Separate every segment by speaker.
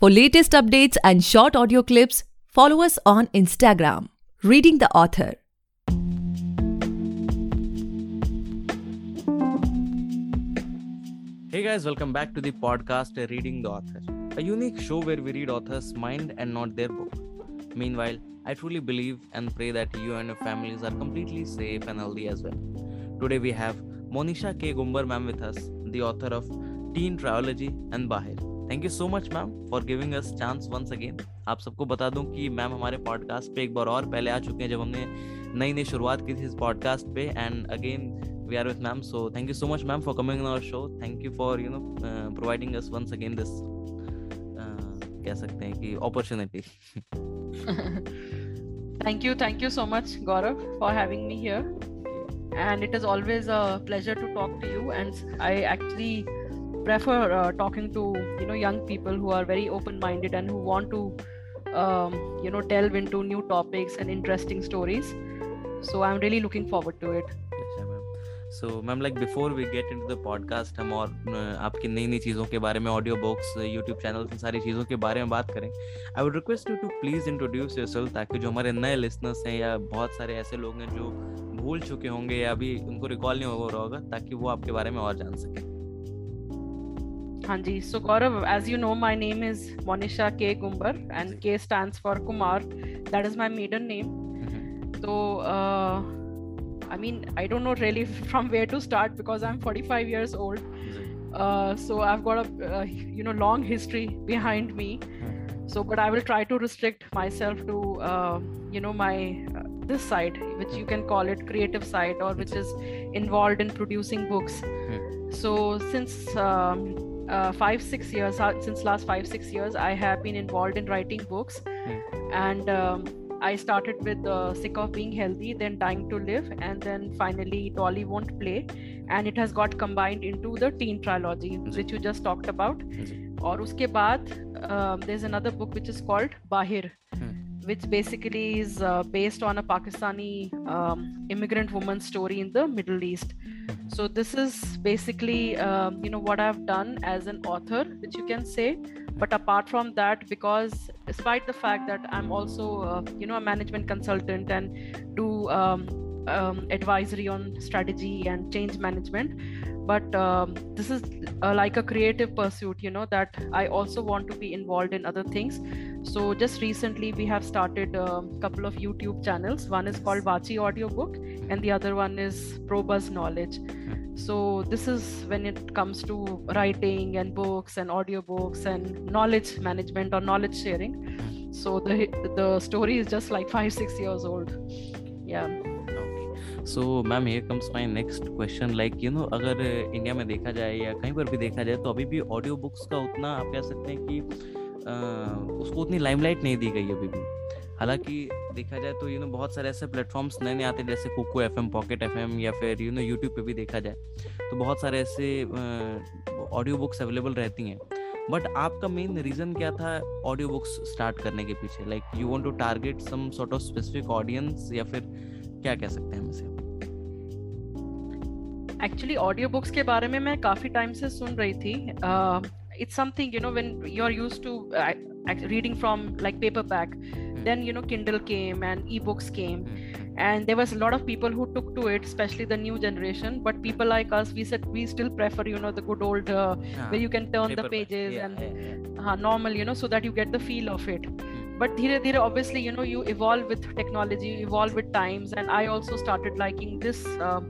Speaker 1: For latest updates and short audio clips, follow us on Instagram, Reading the Author.
Speaker 2: Hey guys, welcome back to the podcast Reading the Author, a unique show where we read authors' mind and not their book. Meanwhile, I truly believe and pray that you and your families are completely safe and healthy as well. Today we have Monisha K. Gumbar ma'am with us, the author of Teen Trilogy and Bahir. Thank you so much ma'am for giving us chance once again आप सबको बता दूँ कि ma'am हमारे podcast पे एक बार और पहले आ चुके हैं, जब हमने नई नई शुरुआत की थी इस पॉडकास्ट पे। And again we are with ma'am so thank you so much ma'am for coming our show thank you for you know providing us once again this कह सकते हैं कि opportunity
Speaker 3: thank you thank you so much, gaurav, for having me here. And it is always a pleasure to talk to you. And i actually prefer uh, talking to you know young people who are very open minded and who want to um, you know delve into new topics and interesting stories so i'm really looking forward to it
Speaker 2: so ma'am like before we get into the podcast हम और आपकी नई नई चीज़ों के बारे में audio books YouTube channel in सारी चीज़ों के बारे में बात करें I would request you to please introduce yourself ताकि जो हमारे नए लिसनर्स हैं या बहुत सारे ऐसे लोग हैं जो भूल चुके होंगे या अभी उनको रिकॉल नहीं हो रहा होगा ताकि वो आपके बारे में और जान सकें
Speaker 3: Hanji. So Gaurav, as you know, my name is Monisha K. Gumbar, and K stands for Kumar. That is my maiden name. Mm-hmm. So, uh, I mean, I don't know really from where to start because I'm 45 years old. Uh, so I've got a uh, you know long history behind me. Mm-hmm. So, but I will try to restrict myself to uh, you know my uh, this side, which you can call it creative side, or which is involved in producing books. Mm-hmm. So since um, uh, five six years uh, since last five six years i have been involved in writing books mm. and um, i started with uh, sick of being healthy then dying to live and then finally dolly won't play and it has got combined into the teen trilogy mm. which you just talked about mm. or uske baad, um, there's another book which is called bahir which basically is uh, based on a pakistani um, immigrant woman's story in the middle east so this is basically, um, you know, what I've done as an author, which you can say. But apart from that, because despite the fact that I'm also, uh, you know, a management consultant and do um, um advisory on strategy and change management, but um, this is uh, like a creative pursuit you know that i also want to be involved in other things. So just recently we have started a couple of youtube channels. One is called vachi audiobook and the other one is probuzz knowledge. So this is when it comes to writing and books and audiobooks and knowledge management or knowledge sharing. So the the story is just like 5 6 years old. Yeah
Speaker 2: so ma'am here comes my next question like you know अगर India में देखा जाए या कहीं पर भी देखा जाए तो अभी भी ऑडियो बुक्स का उतना आप कह सकते हैं कि आ, उसको उतनी लाइमलाइट नहीं दी गई अभी भी। हालाँकि देखा जाए तो यू नो बहुत सारे ऐसे प्लेटफॉर्म्स नए नए आते हैं जैसे Kuku F M pocket F M या फिर यू नो यूट्यूब पे भी देखा जाए तो बहुत सारे ऐसे ऑडियो बुक्स अवेलेबल रहती हैं। बट आपका मेन रीजन क्या था ऑडियो बुक्स स्टार्ट करने के पीछे? Like you want to target some sort of specific audience या फिर क्या कह सकते हैं हम इसे?
Speaker 3: एक्चुअली ऑडियो बुक्स के बारे में मैं काफ़ी टाइम से सुन रही थी it's something you know when you are used to reading from like paperback mm. then you know kindle came and ebooks came mm. and there was a lot of people who took to it especially the new generation but people like us we said we still prefer you know the good old uh, yeah. where you can turn the pages yeah, and yeah, yeah. uh, normal you know so that you get the feel of it mm. but dhire dhire obviously you know you evolve with technology you evolve with times and i also started liking this uh,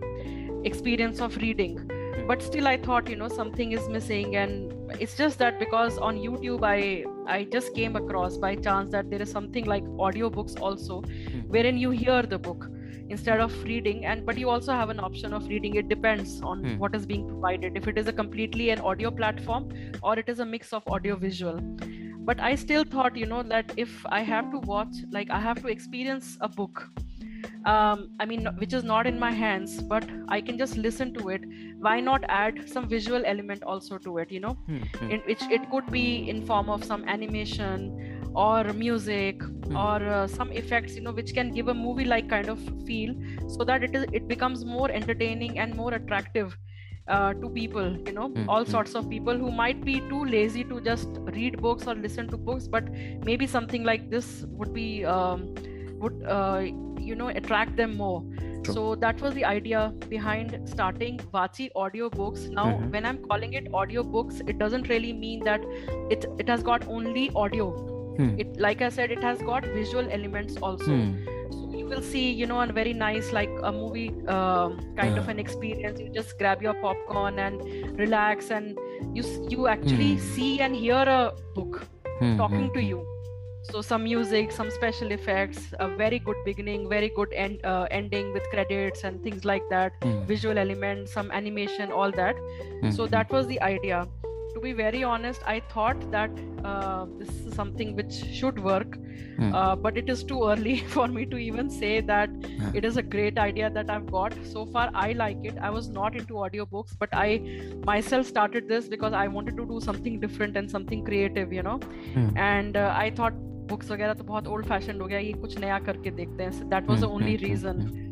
Speaker 3: experience of reading. But still i thought you know something is missing. And it's just that because on youtube i i just came across by chance that there is something like audiobooks also hmm. wherein you hear the book instead of reading. And but you also have an option of reading. It depends on hmm. what is being provided. If it is a completely an audio platform or it is a mix of audio visual but i still thought you know that if i have to watch like i have to experience a book um, I mean, which is not in my hands, but I can just listen to it. Why not add some visual element also to it? You know, mm-hmm. in which it could be in form of some animation or music mm-hmm. or uh, some effects, you know, which can give a movie-like kind of feel, so that it is it becomes more entertaining and more attractive uh, to people you know
Speaker 2: Hmm,
Speaker 3: all
Speaker 2: hmm.
Speaker 3: sorts of people who might be too lazy to just read books or listen to books but maybe something like this would be um, would uh, you know attract them more
Speaker 2: True.
Speaker 3: so that was the idea behind starting vachi audiobooks now
Speaker 2: Mhm.
Speaker 3: when i'm calling it audiobooks it doesn't really mean that it it has got only audio
Speaker 2: Hmm.
Speaker 3: it like i said it has got visual elements also
Speaker 2: Hmm.
Speaker 3: so you will see you know a very nice like a movie um, kind of an experience you just grab your popcorn and relax and you you actually
Speaker 2: Hmm.
Speaker 3: see and hear a book
Speaker 2: Hmm,
Speaker 3: talking
Speaker 2: hmm,
Speaker 3: to
Speaker 2: hmm.
Speaker 3: you so some music some special effects a very good beginning very good end uh, ending with credits and things like that
Speaker 2: Hmm.
Speaker 3: visual elements some animation all that
Speaker 2: Hmm,
Speaker 3: so that was the idea to be very honest i thought that uh, this is something which should work
Speaker 2: Hmm.
Speaker 3: uh, but it is too early for me to even say that
Speaker 2: Yeah.
Speaker 3: it is a great idea that i've got so far i like it i was not into audiobooks but i myself started this because i wanted to do something different and something creative you know
Speaker 2: Hmm.
Speaker 3: and uh, i thought books वगैरह तो बहुत old fashion हो गया ये कुछ नया करके देखते हैं that was the
Speaker 2: Hmm,
Speaker 3: only
Speaker 2: hmm, hmm,
Speaker 3: reason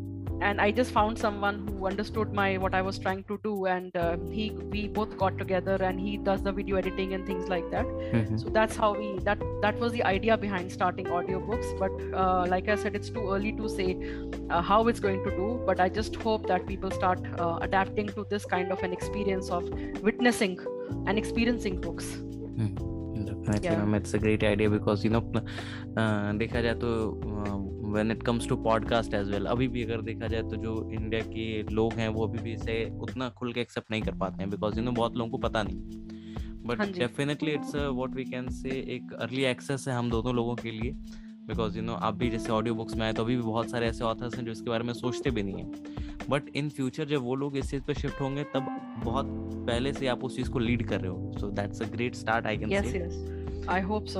Speaker 3: and i just found someone who understood my what i was trying to do and uh, he we both got together and he does the video editing and things like that
Speaker 2: Hmm, hmm.
Speaker 3: so that's how we that that was the idea behind starting audiobooks but uh, like i said it's too early to say uh, how it's going to do but i just hope that people start uh, adapting to this kind of an experience of witnessing and experiencing books
Speaker 2: Definitely,
Speaker 3: Yeah.
Speaker 2: ma'am. It's a great idea because you know, uh, देखा जाए तो uh, it comes to podcast as well अभी भी अगर देखा जाए तो जो इंडिया के लोग हैं वो अभी भी इसे उतना खुल के एक्सेप्ट नहीं कर पाते हैं बिकॉज़ यू नो बहुत लोगों को पता नहीं
Speaker 3: but
Speaker 2: definitely it's what we can say एक अर्ली एक्सेस है हम दोनों लोगों के लिए बिकॉज़ यू नो आप भी जैसे ऑडियो बुक्स में आए तो अभी भी बहुत सारे ऐसे ऑथर्स हैं जो इसके बारे में सोचते भी नहीं है। बट इन फ्यूचर जब वो लोग इस चीज़ पे शिफ्ट होंगे तब बहुत पहले से आप उस चीज़ को लीड कर रहे हो। So that's a great start I can
Speaker 3: I
Speaker 2: hope say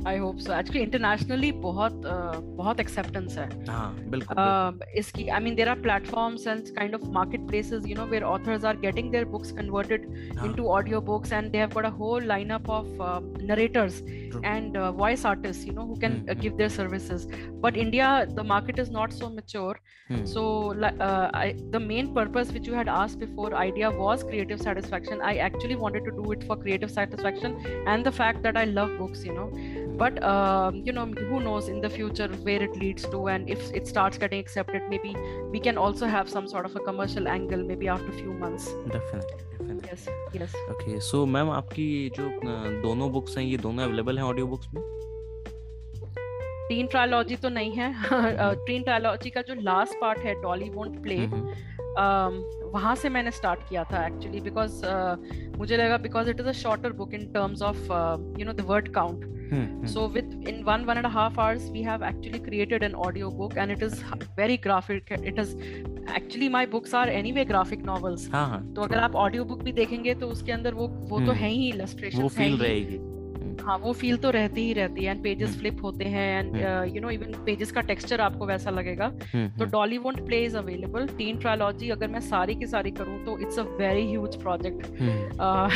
Speaker 3: yes i hope so i hope so actually internationally बहुत uh, बहुत acceptance है
Speaker 2: हाँ बिल्कुल बिल्कुल
Speaker 3: uh, इसकी I mean there are platforms and kind of marketplaces you know where authors are getting their books converted
Speaker 2: हाँ,
Speaker 3: into audiobooks and they have got a whole lineup of uh, narrators
Speaker 2: True.
Speaker 3: and uh, voice artists you know who can uh,
Speaker 2: Mhm.
Speaker 3: give their services but India the market is not so mature
Speaker 2: Hmm.
Speaker 3: so li- uh, I, the main purpose which you had asked before idea was creative satisfaction I actually wanted to do it for creative satisfaction and the fact that I love books you know but um, you know who knows in the future where it leads to and if it starts getting accepted maybe we can also have some sort of a commercial angle maybe after few months
Speaker 2: definitely
Speaker 3: yes yes
Speaker 2: okay so ma'am आपकी जो दोनों books हैं ये दोनों available हैं audio books में
Speaker 3: teen trilogy तो नहीं है टीन ट्रायोलॉजी का जो लास्ट पार्ट है डॉली वोंट प्ले
Speaker 2: हम्म,
Speaker 3: वहाँ से मैंने स्टार्ट किया था एक्चुअली बिकॉज़ uh, मुझे लगा because it is a shorter book in terms of you know the
Speaker 2: word count
Speaker 3: so within one one and half hours we have actually created an audio book and it is very graphic it is actually my books are anyway graphic novels तो अगर आप audio book भी देखेंगे तो उसके अंदर वो वो तो है ही इलस्ट्रेशन
Speaker 2: है ही।
Speaker 3: हाँ वो फील तो रहती ही रहती है एंड पेजेस
Speaker 2: हम्म।
Speaker 3: फ्लिप होते हैं and
Speaker 2: hmm.
Speaker 3: You know even pages का टेक्सचर आपको वैसा लगेगा
Speaker 2: हम्म,
Speaker 3: तो
Speaker 2: हम्म,
Speaker 3: Dolly won't play is available teen trilogy अगर मैं सारी की सारी करूँ तो it's a very huge project
Speaker 2: hmm,
Speaker 3: uh,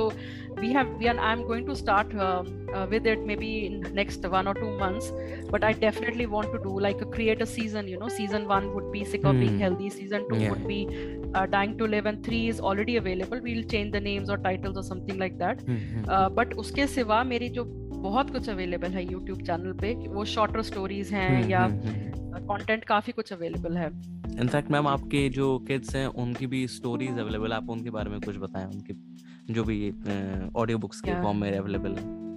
Speaker 3: so we have we are i'm going to start um, uh, with it maybe in next one or two months but i definitely want to do like a create a season you know season one would be sick of mm. being
Speaker 2: Hmm.
Speaker 3: healthy season two
Speaker 2: Yeah.
Speaker 3: would be uh, dying to live and three is already available. We'll change the names or titles or something like that.
Speaker 2: Hmm, hmm,
Speaker 3: uh, but उसके सिवा मेरी जो बहुत कुछ available है YouTube channel पे वो shorter stories हैं
Speaker 2: हम्म,
Speaker 3: या। कंटेंट काफ़ी कुछ अवेलेबल है।
Speaker 2: इनफैक्ट मैम आपके जो किड्स हैं उनकी भी स्टोरीज अवेलेबल आप उनके बारे में कुछ बताएँ उनकी जो भी ऑडियो बुक्स के फॉर्म में अवेलेबल है।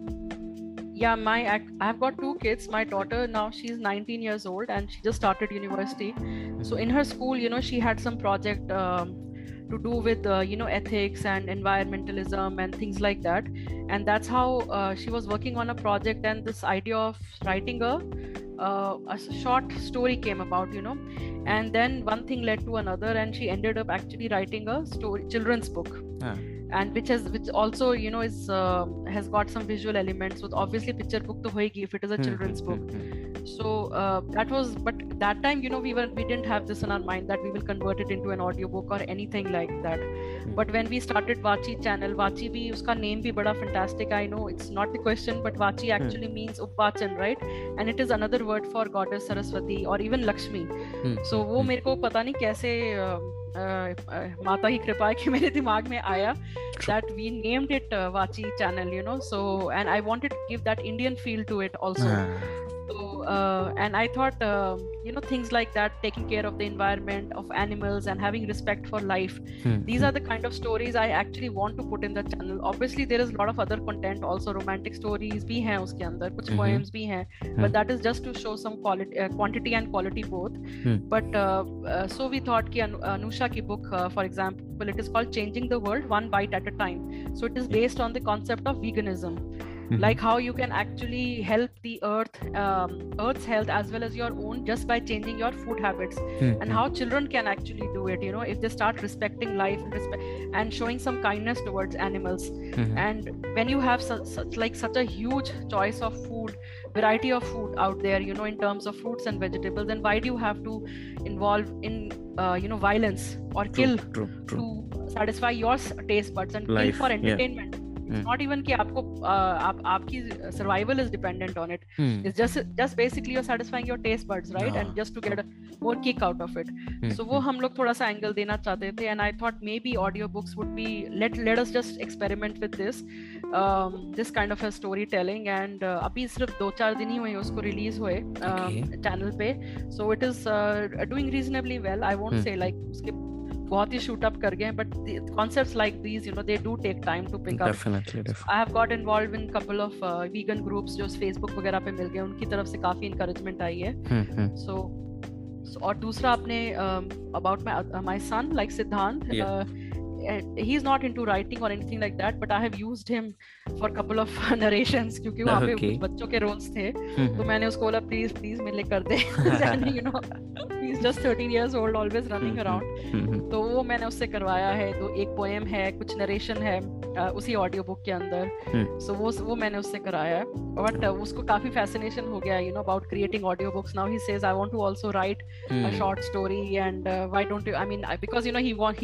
Speaker 3: Yeah my i've got two kids. My daughter now she's 19 years old and she just started university. So in her school you know she had some project um, to do with uh, you know ethics and environmentalism and things like that. And that's how uh, she was working on a project and this idea of writing a uh, a short story came about you know. And then one thing led to another and she ended up actually writing a story children's book.
Speaker 2: हाँ,
Speaker 3: and which has which also you know is uh, has got some visual elements. So obviously picture book to hoegi if it is a
Speaker 2: hmm,
Speaker 3: children's
Speaker 2: hmm,
Speaker 3: book.
Speaker 2: Hmm,
Speaker 3: so uh, that was but that time you know we were we didn't have this in our mind that we will convert it into an audiobook or anything like that. But when we started vachi channel vachi bhi uska name bhi bada fantastic. I know it's not the question but vachi actually hmm. means upvachan right? And it is another word for goddess saraswati or even lakshmi. So
Speaker 2: wo
Speaker 3: mere pata nahi kaise uh, माता की कृपा है कि मेरे दिमाग में आया that we named it uh, Vachi channel, you know. So, and I wanted to give that Indian feel to uh, and i thought um, you know things like that taking care of the environment of animals and having respect for life
Speaker 2: hmm.
Speaker 3: these
Speaker 2: hmm.
Speaker 3: are the kind of stories i actually want to put in the channel obviously there is a lot of other content also romantic stories bhi hain uske andar kuch
Speaker 2: mm-hmm.
Speaker 3: poems bhi hain
Speaker 2: hmm.
Speaker 3: but that is just to show some quality uh, quantity and quality both
Speaker 2: hmm.
Speaker 3: but uh, uh, so we thought ki An- anusha ki book for example it is called changing the world one bite at a time so it is hmm. based on the concept of veganism
Speaker 2: Mhm.
Speaker 3: like how you can actually help the earth um, earth's health as well as your own just by changing your food habits
Speaker 2: Hmm,
Speaker 3: and how children can actually do it you know if they start respecting life and respect and showing some kindness towards animals
Speaker 2: hmm,
Speaker 3: and when you have such, such like such a huge choice of food variety of food out there you know in terms of fruits and vegetables then why do you have to involve in uh, you know violence or
Speaker 2: True,
Speaker 3: kill
Speaker 2: true, true.
Speaker 3: to satisfy your taste buds and
Speaker 2: Life,
Speaker 3: kill for entertainment
Speaker 2: Hmm.
Speaker 3: Not even hmm. कि आपको आप आपकी survival is dependent on it is just just basically your satisfying your taste birds right and just to get more kick out of it so वो हम लोग थोड़ा सा angle देना चाहते थे and I thought maybe audio books would be let let us just experiment with this this kind of a story telling and अभी सिर्फ़ दो चार दिन ही हुए उसको रिलीज़ हुए चैनल पे. So it is doing reasonably well I won't say like उसके बहुत ही शूट अप कर गए हैं but concepts like these you know they do take time to pick up
Speaker 2: definitely
Speaker 3: I have got involve in couple of vegan groups जो Facebook वगैरह पे मिल गए उनकी तरफ़ से काफ़ी इनकरेजमेंट आई है।
Speaker 2: हम्म,
Speaker 3: हम्म। सो और दूसरा अपने about my my son like Siddhant uh, he's not into writing or anything like that but I have used him for a couple of narrations क्योंकि वहाँ पे. कुछ बच्चों के रोल्स थे
Speaker 2: Hmm,
Speaker 3: तो
Speaker 2: hmm.
Speaker 3: मैंने उसको बोला प्लीज़ प्लीज़ मेरे कर दे and you know he's just 13 years old always running
Speaker 2: Hmm,
Speaker 3: around
Speaker 2: Hmm, hmm.
Speaker 3: तो वो मैंने उससे करवाया है तो एक पोएम है कुछ नरेशन है अ, उसी ऑडियो बुक के अंदर
Speaker 2: Hmm.
Speaker 3: सो वो वो मैंने उससे कराया है बट उसको काफ़ी फैसिनेशन हो गया you know about creating audio books now he says I want to also write a
Speaker 2: Hmm.
Speaker 3: short story and uh, why don't you i mean I- because you know he want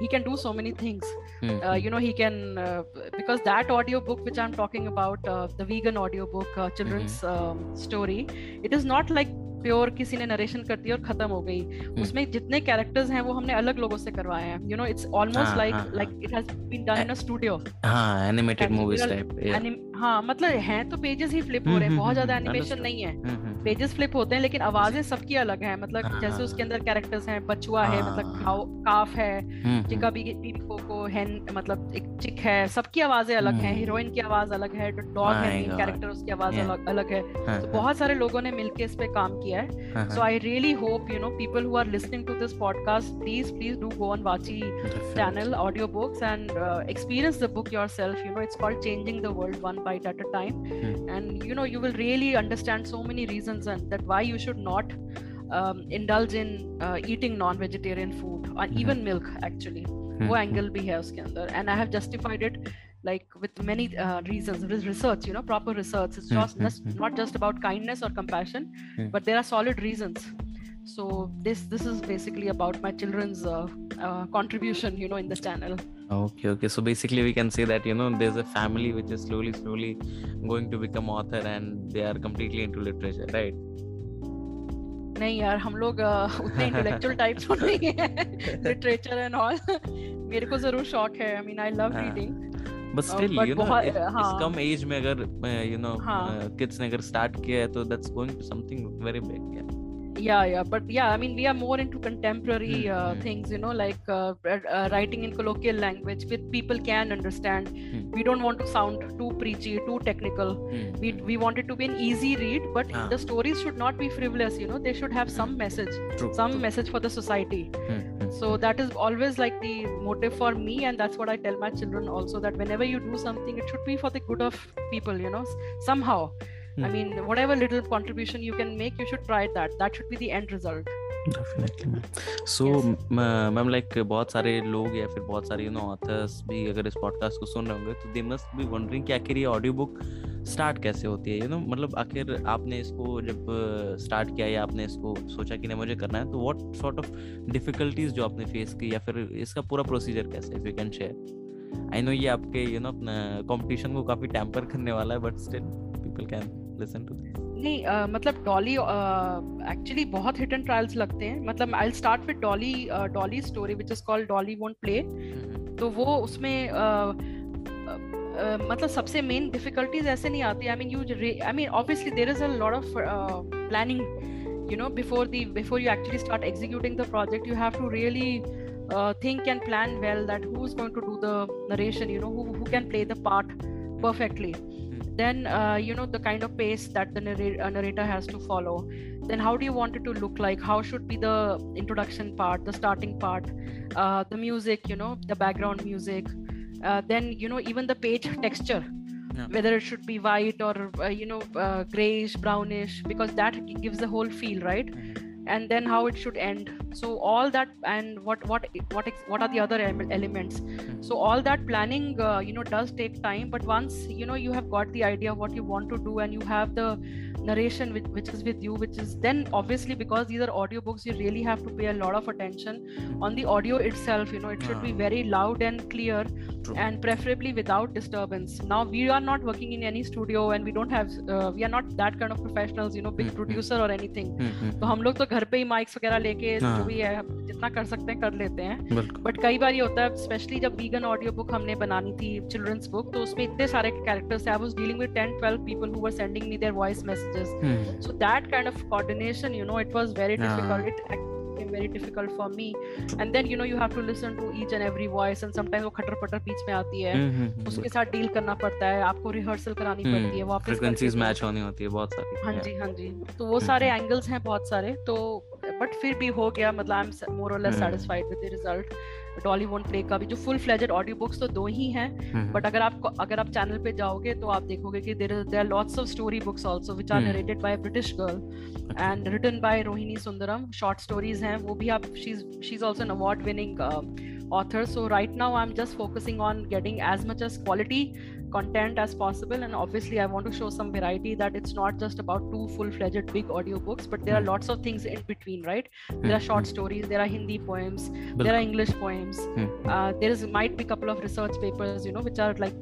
Speaker 3: he feels that he can do so many things.
Speaker 2: Hmm,
Speaker 3: uh, you know he can uh, because that audio book which i'm talking about uh, the vegan audio book uh, children's um, story it is not like pure किसी ने narration कर दी और खत्म हो गई। उसमें जितने characters हैं वो हमने अलग लोगों से करवाए हैं। यू नो इट्स ऑलमोस्ट
Speaker 2: हाँ,
Speaker 3: लाइक
Speaker 2: हाँ,
Speaker 3: like it has been done in a studio
Speaker 2: हाँ एनिमेटेड मूवीज़ टाइप
Speaker 3: हाँ मतलब हैं तो पेजेस ही फ्लिप हो
Speaker 2: हम्म,
Speaker 3: रहे हैं।
Speaker 2: हम्म,
Speaker 3: बहुत ज़्यादा
Speaker 2: हम्म,
Speaker 3: एनिमेशन नहीं है।
Speaker 2: हम्म,
Speaker 3: पेजेस फ्लिप होते हैं लेकिन आवाज़ें सबकी अलग हैं। मतलब
Speaker 2: हाँ,
Speaker 3: जैसे
Speaker 2: हाँ,
Speaker 3: उसके अंदर कैरेक्टर्स हैं बचुआ है मतलब
Speaker 2: हाँ।
Speaker 3: काफ है
Speaker 2: हम्म,
Speaker 3: चिका बीबी बीबी कोको हैन मतलब एक चिक है सबकी आवाज़ें अलग हैं।
Speaker 2: हम्म।
Speaker 3: हीरोइन की आवाज़ अलग है डॉग है मेन कैरेक्टर उसकी आवाज़ अलग है।
Speaker 2: हाँ,
Speaker 3: तो
Speaker 2: हाँ,
Speaker 3: बहुत सारे लोगों ने मिलकर इस पे काम किया है
Speaker 2: हाँ,
Speaker 3: so
Speaker 2: हाँ,
Speaker 3: i really hope you know people who are listening to this podcast please please do go on vachi
Speaker 2: definitely.
Speaker 3: channel audiobooks and uh, experience the book yourself you know it's called changing the world one bite at a time
Speaker 2: Hmm.
Speaker 3: and you know you will really understand so many reasons and that why you should not um, indulge in uh, eating non-vegetarian food or
Speaker 2: Mhm.
Speaker 3: even milk actually
Speaker 2: हम्म,
Speaker 3: वो
Speaker 2: हम्म,
Speaker 3: angle भी है उसके अंदर and I have justified it like with many uh, reasons with research you know proper research it's
Speaker 2: Hmm,
Speaker 3: just,
Speaker 2: hmm,
Speaker 3: just
Speaker 2: hmm.
Speaker 3: not just about kindness or compassion
Speaker 2: Hmm.
Speaker 3: but there are solid reasons so this this is basically about my children's uh, uh, contribution you know in the channel
Speaker 2: Okay, okay. So basically, we can say that you know there's a family which is slowly, slowly going to become author, and they are completely into literature, right?
Speaker 3: नहीं यार हम लोग uh, उतने intellectual type तो नहीं है literature and all मेरे को जरूर शौक है आई मीन आई लव
Speaker 2: हाँ,
Speaker 3: reading
Speaker 2: but still you know इस कम एज में अगर यू
Speaker 3: नो
Speaker 2: किड्स ने अगर स्टार्ट किया है तो that's going to something very big या
Speaker 3: yeah yeah but yeah i mean we are more into contemporary
Speaker 2: Hmm,
Speaker 3: uh,
Speaker 2: hmm.
Speaker 3: things you know like uh, uh, uh, writing in colloquial language which people can understand
Speaker 2: Hmm.
Speaker 3: we don't want to sound too preachy too technical
Speaker 2: Hmm,
Speaker 3: we, we want it to be an easy read but
Speaker 2: Ah.
Speaker 3: the stories should not be frivolous you know they should have some message
Speaker 2: True.
Speaker 3: some
Speaker 2: true.
Speaker 3: message for the society
Speaker 2: Hmm, hmm.
Speaker 3: so that is always like the motive for me and that's what i tell my children also that whenever you do something it should be for the good of people you know s- somehow i
Speaker 2: Hmm.
Speaker 3: mean whatever little contribution you can make you should try that. That should be the end result.
Speaker 2: Definitely
Speaker 3: so
Speaker 2: ma'am like बहुत सारे लोग या फिर बहुत सारे you know authors भी अगर इस पॉडकास्ट को सुन रहे होंगे तो दे मस्ट बी वंडरिंग कि आखिर ये ऑडियो बुक स्टार्ट कैसे होती है यू नो मतलब आखिर आपने इसको जब स्टार्ट किया या आपने इसको सोचा कि नहीं मुझे करना है तो व्हाट सॉर्ट ऑफ़ डिफिकल्टीज जो आपने फेस की या फिर इसका पूरा प्रोसीजर कैसे if you can share I know ये आपके यू नो अपना कंपटीशन को काफ़ी टैम्पर करने वाला है but still people can listen to this
Speaker 3: नहीं uh, मतलब डॉली एक्चुअली uh, बहुत हिट एंड ट्रायल्स लगते हैं मतलब I start with Dolly Dolly story which is called Dolly won't play तो वो उसमें uh, uh, मतलब सबसे मेन डिफिकल्टीज ऐसे नहीं आती I mean you I mean obviously there is a lot of planning you know before the before you actually start executing the project you have to really uh, think and plan well that who's going to do the narration you know who, who can play the part perfectly then uh, you know the kind of pace that the narr- uh, narrator has to follow. Then how do you want it to look like? How should be the introduction part the starting part uh, the music you know the background music uh, then you know even the page texture. Yeah. whether it should be white or uh, you know uh, grayish brownish because that gives the whole feel right? Mm-hmm and then how it should end. So all that and what what what what are the other elements? Hmm. So all that planning uh, you know does take time but once you know you have got the idea of what you want to do and you have the narration which, which is with you which is then obviously because these are audiobooks you really have to pay a lot of attention hmm. on the audio itself you know it should be ah. very loud and clear True. and preferably without disturbance. Now we are not working in any studio and we don't have uh, we are not that kind of professionals you know big hmm, producer or anything. So hum log to घर पे ही mics वगैरह लेके जो भी है जितना कर सकते हैं कर लेते हैं। बट कई बार ये होता है स्पेशली जब वीगन ऑडियो बुक हमने बनानी थी चिल्ड्रंस बुक तो उसमें इतने सारे characters I was dealing with 10 12 people who were sending me their voice messages so that kind of coordination you know it was very difficult it became very difficult for me. And then you know you have to listen to each and every voice and sometimes वो खटर पटर बीच में आती है। उसके साथ deal करना पड़ता है आपको रिहर्सल करानी पड़ती है वापस
Speaker 2: फ्रीक्वेंसीज मैच होनी होती है बहुत सारी।
Speaker 3: हाँ जी हाँ जी। तो वो सारे एंगल्स हैं बहुत सारे तो बट फिर भी हो गया मतलब आई एम मोर और less satisfied with the result Dolly won't play का भी जो फुल फ्लेजेड ऑडियो बुक्स तो दो ही हैं बट अगर आप अगर आप चैनल पे जाओगे तो आप देखोगे कि there there are lots of story books also which are narrated by British girl and written by Rohini Sundaram short stories हैं वो भी आप she is she is also an award winning author. So right now i'm just focusing on getting as much as quality content as possible. And obviously i want to show some variety that it's not just about two full-fledged big audiobooks but there are hmm. lots of things in between right? There are short hmm. stories there are hindi poems there are english poems. Hmm. uh, there is might be a couple of research papers you know which are like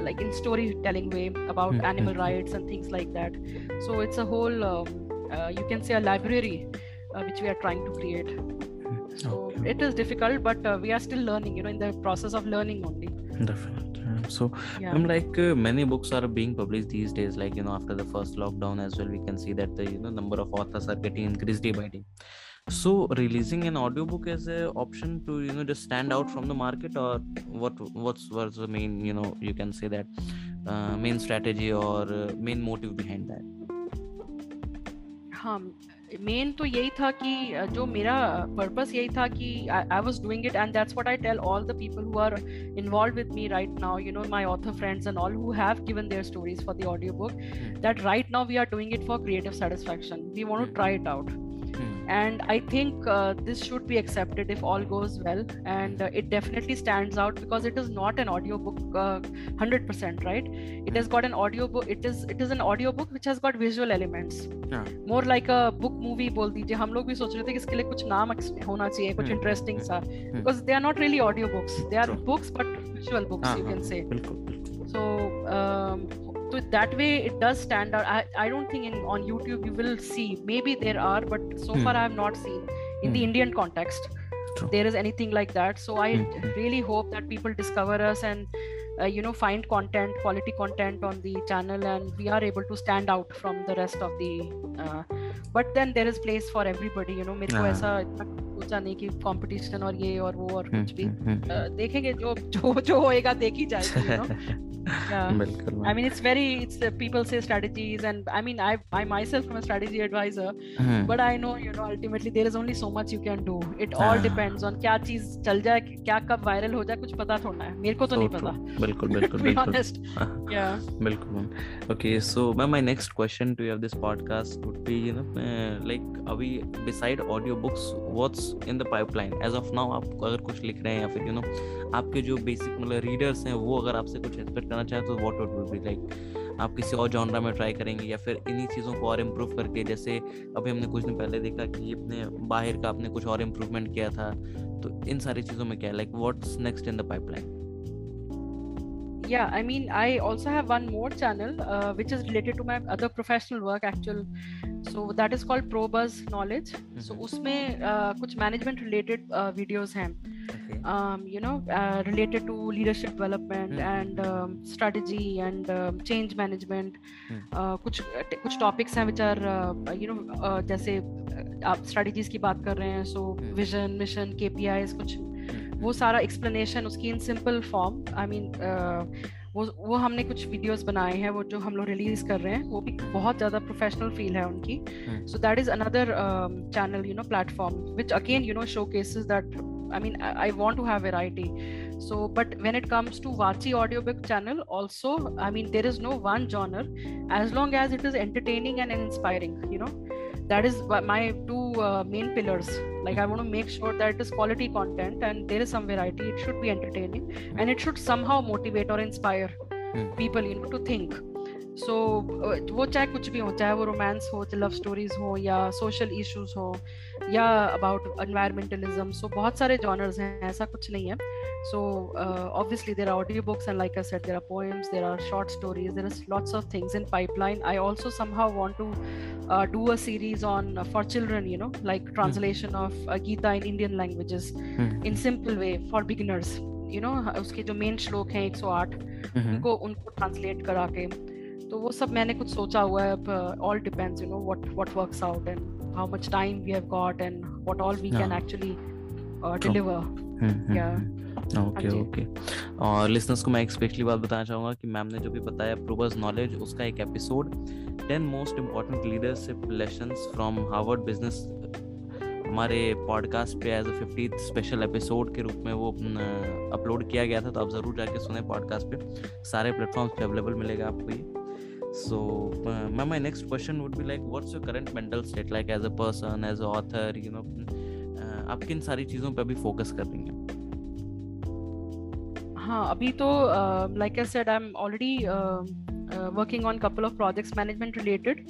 Speaker 3: like in storytelling way about animal rights and things like that. So it's a whole um, uh, you can say a library uh, which we are trying to create. So. It is difficult but uh, we are still learning you know in the process of learning only.
Speaker 2: Definitely. So yeah. i'm like uh, many books are being published these days like you know after the first lockdown as well we can see that the you know number of authors are getting increased day by day. So releasing an audiobook as an option to you know just stand out from the market or what what's what's the main you know you can say that uh, main strategy or uh, main motive behind that?
Speaker 3: हाँ main तो यही था कि जो मेरा purpose यही था कि I was doing it and that's what I tell all the people who are involve with me right now you know my author friends and all who have given their stories for the audio book that right now we are doing it for creative satisfaction we want to try it out and i think uh, this should be accepted if all goes well and uh, it definitely stands out because it is not an audiobook uh, 100% right it has got an audiobook it is it is an audiobook which has got visual elements yeah. more like a book movie बोल दीजिए हम लोग भी सोच रहे थे कि इसके लिए कुछ नाम होना चाहिए कुछ इंटरेस्टिंग सा because they are not really audiobooks they are books but visual books you can say so um, so that way it does stand out i, I don't think in on youtube you will see maybe there are but so hmm. far i have not seen in hmm. the indian context True. there is anything like that so i hmm. really hope that people discover us and uh, you know find content quality content on the channel and we are able to stand out from the rest of the uh, but then there is place for everybody you know मेरे को ऐसा सोचा नहीं कि competition और ये और वो और कुछ भी देखेंगे जो जो जो होएगा देखी जाएगी you know बिल्कुल I mean it's very it's people say strategies and I mean I I myself am a strategy advisor but I know you know ultimately there is only so much you can do it all depends on क्या चीज़ चल जाए क्या कब viral हो जाए कुछ पता थोड़ा है। मेरे को तो नहीं पता।
Speaker 2: बिल्कुल बिल्कुल बिल्कुल। या बिल्कुल okay so ma'am my next question to you of this podcast would be you know like अभी beside audio books what's in the pipeline as of now आप अगर कुछ लिख रहे हैं या फिर यू you नो know, आपके जो बेसिक मतलब रीडर्स हैं वो अगर आपसे कुछ एक्सपेक्ट करना चाहें तो वॉट वुड बी लाइक आप किसी और जॉनरा में ट्राई करेंगे या फिर इन्हीं चीज़ों को और इम्प्रूव करके, जैसे अभी हमने कुछ दिन पहले देखा कि अपने बाहर का आपने कुछ और इम्प्रूवमेंट किया था तो इन सारी चीज़ों में क्या like what's next in the pipeline
Speaker 3: yeah i mean i also have one more channel uh, which is related to my other professional work actual so that is called probuzz knowledge mm-hmm. so usme uh, kuch management related uh, videos hain okay. um, you know uh, related to leadership development mm-hmm. and um, strategy and um, change management mm-hmm. uh, कुछ कुछ topics हैं which are you know जैसे आप strategies की बात कर रहे हैं सो विजन मिशन केपीआईज कुछ वो सारा एक्सप्लेनेशन उसकी in simple form I mean वो वो हमने कुछ वीडियोस बनाए हैं वो जो हम लोग रिलीज़ कर रहे हैं वो भी बहुत ज़्यादा प्रोफेशनल फील है उनकी। So that is another channel you know platform which again you know showcases that I mean I want to have variety so but when it comes to Vachi audio book channel also I mean there is no one genre as long as it is entertaining and inspiring you know that is my two main pillars like i want to make sure that it is quality content and there is some variety it should be entertaining and it should somehow motivate or inspire mm. people you know to think so वो चाहे कुछ भी हो चाहे वो romance हो चाहे love stories हो या सोशल इश्यूज़ हो या अबाउट एनवायरमेंटलिज्म सो बहुत सारे जॉनर्स हैं ऐसा कुछ नहीं है। So obviously there are audio books and like set there are poems there are short stories there are lots of things in pipeline I also somehow want to do a series on for children you know like translation of Gita in Indian languages in simple way for beginners you know उसके जो main श्लोक हैं एक सौ आठ hmm. उनको उनको translate करा के। तो वो सब मैंने कुछ सोचा हुआ है अब all depends you know what what works out and how much time we have got and what all we can actually deliver या
Speaker 2: ओके ओके और लिसनर्स को मैं एक स्पेशली बात बताना चाहूँगा कि मैम ने जो भी बताया प्रोबस नॉलेज उसका एक episode ten most important leadership lessons from Harvard business हमारे पॉडकास्ट पे as a fifty special episode के रूप में वो अपलोड किया गया था तो आप ज़रूर जाके सुने पॉडकास्ट पे। सारे प्लेटफॉर्म्स पे अवेलेबल मिलेगा आपको ये। So uh, my next question would be like what's your current mental state? Like as a person as an author you know uh, आप किन सारी चीज़ों पे अभी फोकस कर रही हैं?
Speaker 3: हाँ अभी तो like I said I am already working on couple of projects management related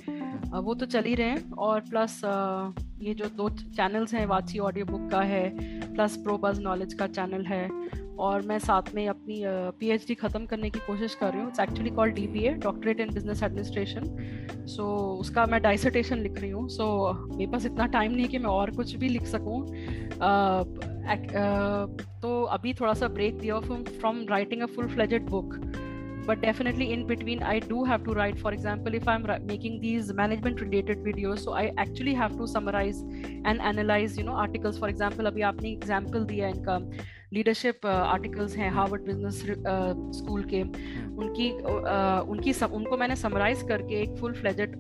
Speaker 3: वो तो चल ही रहे हैं और प्लस uh, ये जो दो चैनल्स हैं वाची ऑडियो बुक का है प्लस प्रोबज नॉलेज का चैनल है और मैं साथ में अपनी पीएचडी uh, ख़त्म करने की कोशिश कर रही हूँ। It's actually called a doctorate in business administration so उसका मैं डाइसर्टेशन लिख रही हूँ। सो so, मेरे पास इतना टाइम नहीं कि मैं और कुछ भी लिख सकूँ। uh, तो अभी थोड़ा सा ब्रेक दिया from writing a full fledged book but definitely in between i do have to write for example if i'm making these management related videos so i actually have to summarize and analyze you know articles for example abhi aapne example diya inka leadership articles हैं Harvard business school के उनकी उनकी उनको मैंने summarise करके एक full fledged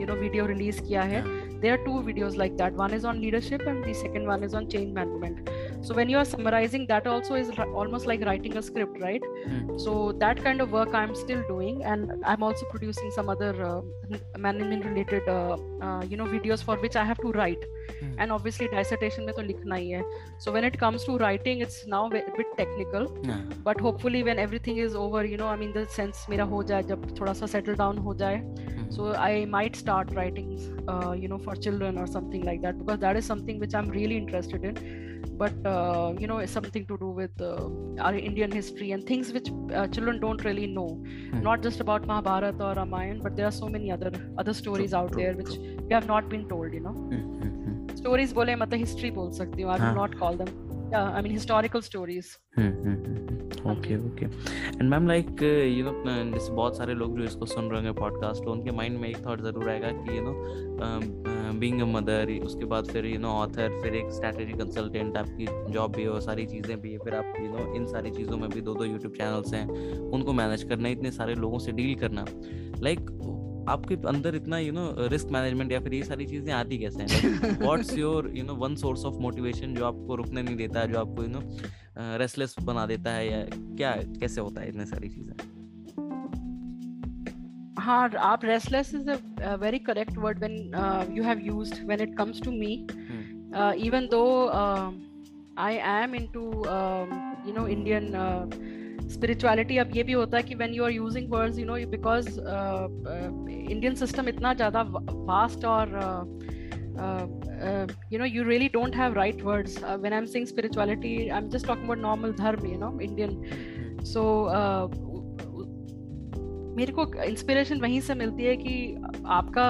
Speaker 3: you know video release किया है there are two videos like that one is on leadership and the second one is on change management so when you are summarizing that also is almost like writing a script right mm. so that kind of work i'm still doing and i'm also producing some other uh, management related uh, uh, you know videos for which i have to write mm. and obviously dissertation mein to likhna hi hai so when it comes to writing it's now a bit technical yeah. but hopefully when everything is over you know i mean the sense mera ho jaye jab thoda sa settle down ho jaye mm-hmm. so i might start writing uh, you know for children or something like that because that is something which i'm really interested in but uh, you know it's something to do with uh, our indian history and things which uh, children don't really know mm. not just about mahabharata or ramayana but there are so many other other stories true, out true, there which true. we have not been told you know mm-hmm. stories bole matlab history bol sakti hu i will not call them yeah i mean historical stories.
Speaker 2: Okay okay and ma'am like you know जैसे बहुत सारे लोग जो इसको सुन रहे हैं podcast तो उनके माइंड में एक थॉट ज़रूर आएगा कि you know being a mother उसके बाद फिर यू नो ऑथर फिर एक स्ट्रैटेजी कंसल्टेंट आपकी जॉब भी हो सारी चीज़ें भी है फिर आप यू नो इन सारी चीज़ों में भी दो दो यूट्यूब चैनल्स हैं उनको मैनेज करना इतने सारे लोगों से डील करना। लाइक like, आपके अंदर इतना यू नो रिस्क मैनेजमेंट या फिर ये सारी चीज़ें आती कैसे हैं? What's your you know one source of motivation जो आपको रुकने नहीं देता जो आपको यू नो रेस्टलेस बना देता है या क्या कैसे होता है इतने सारी चीज़ें?
Speaker 3: हाँ आप restless is a very correct word when you have used when it comes to me even though I am into you know Indian spirituality अब ये भी होता है कि when you are using words you know because Indian system इतना ज़्यादा vast और you know you really don't have right words when I am sing spirituality I am just talking about normal dharma you know Indian so मेरे को inspiration वहीं से मिलती है कि आपका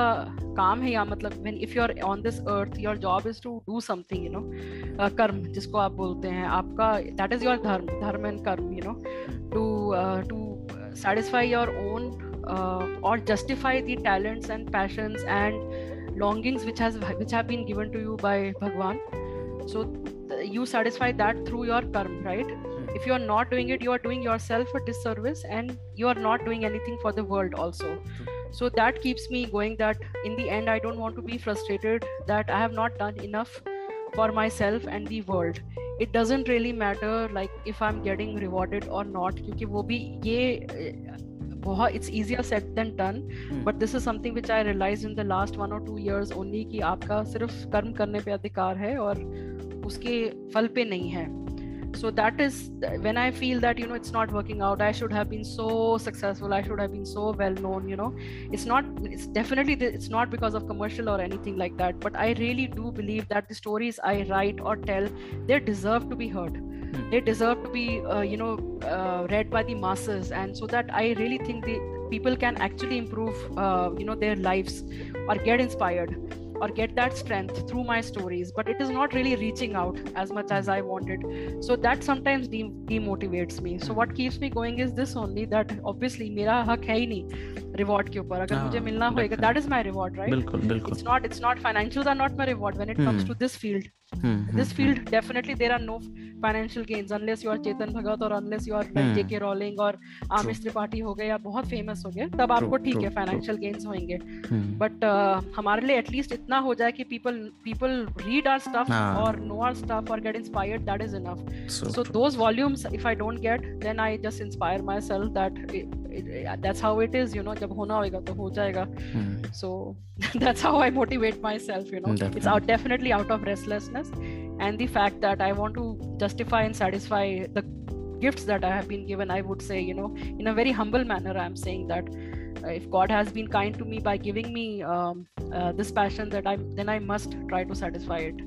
Speaker 3: काम है या मतलब when if you are on this earth your job is to do something you know karma जिसको आप बोलते हैं, आपका that is your dharma dharma and karma you know to to satisfy your own और justify the talents and passions and longings which has which have been given to you by Bhagwan so you satisfy that through your karma right if you are not doing it you are doing yourself a disservice and you are not doing anything for the world also so that keeps me going that in the end i don't want to be frustrated that i have not done enough for myself and the world it doesn't really matter like if i'm getting rewarded or not क्योंकि वो भी ये बहुत it's easier said than done but this is something which I realized in the last one or two years only कि आपका सिर्फ कर्म करने पे अधिकार है और उसके फल पे नहीं है so that is when i feel that you know it's not working out i should have been so successful i should have been so well known you know. It's not it's definitely it's not because of commercial or anything like that but i really do believe that the stories i write or tell they deserve to be heard. They deserve to be uh, you know uh, read by the masses and so that i really think the people can actually improve uh, you know their lives or get inspired or get that strength through my stories but it is not really reaching out as much as i wanted. So that sometimes de- demotivates me. So what keeps me going is this only that obviously mira haq hai nahi. Reward के ऊपर अगर मुझे मिलना होगा that is my reward right
Speaker 2: बिल्कुल बिल्कुल।
Speaker 3: It's not it's not financials are not my reward when it comes to this field this field definitely there are no financial gains unless you are Chetan Bhagat और unless you are JK Rowling और आमिर त्रिपाठी हो गए या बहुत famous हो गए तब आपको ठीक है फाइनेंशियल गेन्स होंगे बट हमारे लिए एटलीस्ट इतना हो जाए कि people people read our
Speaker 2: stuff
Speaker 3: और नो आवर स्टफ़ और get inspired that is enough
Speaker 2: so
Speaker 3: those volumes if I don't get then I just inspire myself that that's how it is you know जब होना होएगा तो हो जाएगा
Speaker 2: Hmm.
Speaker 3: so that's how i motivate myself you know it's out definitely out of restlessness and the fact that i want to justify and satisfy the gifts that i have been given i would say you know in a very humble manner i'm saying that uh, if god has been kind to me by giving me um, uh, this passion that i then i must try to satisfy it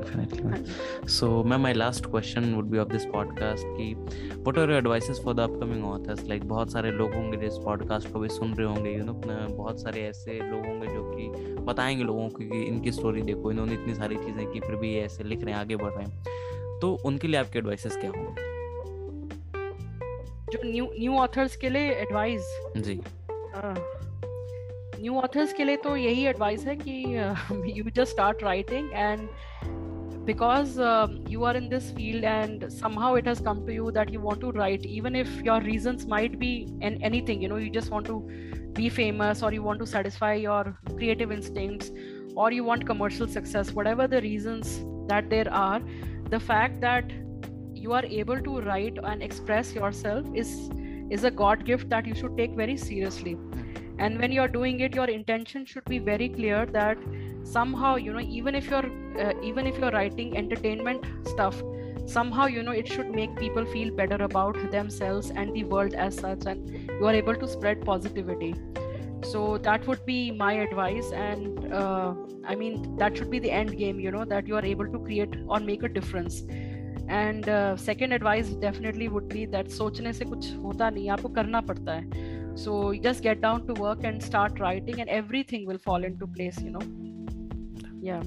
Speaker 2: Definitely. Ma'am. so ma'am my last question would be of this podcast कि what are your advices for the upcoming authors? Like बहुत सारे लोग होंगे जो इस podcast को भी सुन रहे होंगे you know बहुत सारे ऐसे लोग होंगे जो कि बताएँगे लोगों को कि इनकी स्टोरी देखो इन्होंने इतनी सारी चीज़ें की फिर भी ये ऐसे लिख रहे हैं आगे बढ़ रहे हैं। तो उनके लिए आपके एडवाइसेस क्या होंगे?
Speaker 3: जो न्यू न्यू ऑथर्स के लिए एडवाइस
Speaker 2: जी।
Speaker 3: न्यू ऑथर्स के लिए तो यही एडवाइस है कि you just start writing and because um, you are in this field and somehow it has come to you that you want to write even if your reasons might be in anything you know you just want to be famous or you want to satisfy your creative instincts or you want commercial success whatever the reasons that there are the fact that you are able to write and express yourself is is a god gift that you should take very seriously. And when you're doing it your intention should be very clear that somehow you know even if you're uh, even if you're writing entertainment stuff somehow you know it should make people feel better about themselves and the world as such and you are able to spread positivity so that would be my advice and uh, i mean that should be the end game you know that you are able to create or make a difference and uh, second advice definitely would be that सोचने से कुछ होता नहीं आपको करना पड़ता है so you just get down to work and start writing and everything will fall into place you know yeah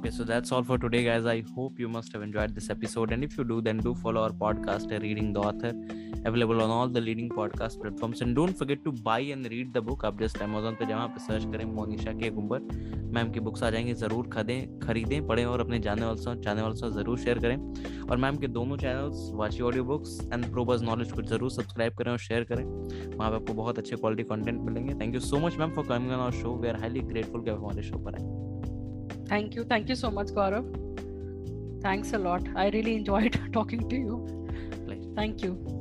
Speaker 2: Okay, so that's all for today, guys. I hope you must have enjoyed this episode. And if you do, then do follow our podcast, Reading the Author, available on all the leading podcast platforms. And don't forget to buy and read the book. आप just Amazon पे जहाँ पे search करें मोनिशा के Gumber ma'am की books आ जाएँगी ज़रूर खरीदें खरीदें पढ़ें और अपने जाने वालों से जाने वालों से ज़रूर शेयर करें और मैम के दोनों channels Vachi audio books and Probus knowledge को ज़रूर सब्सक्राइब करें और शेयर करें वहाँ पे आपको बहुत अच्छे क्वालिटी कंटेंट मिलेंगे thank you so much ma'am for coming on our show we are highly grateful कि हमारे शो पर आए
Speaker 3: thank you. Thank you so much gaurav. Thanks a lot. I really enjoyed talking to you. Thank you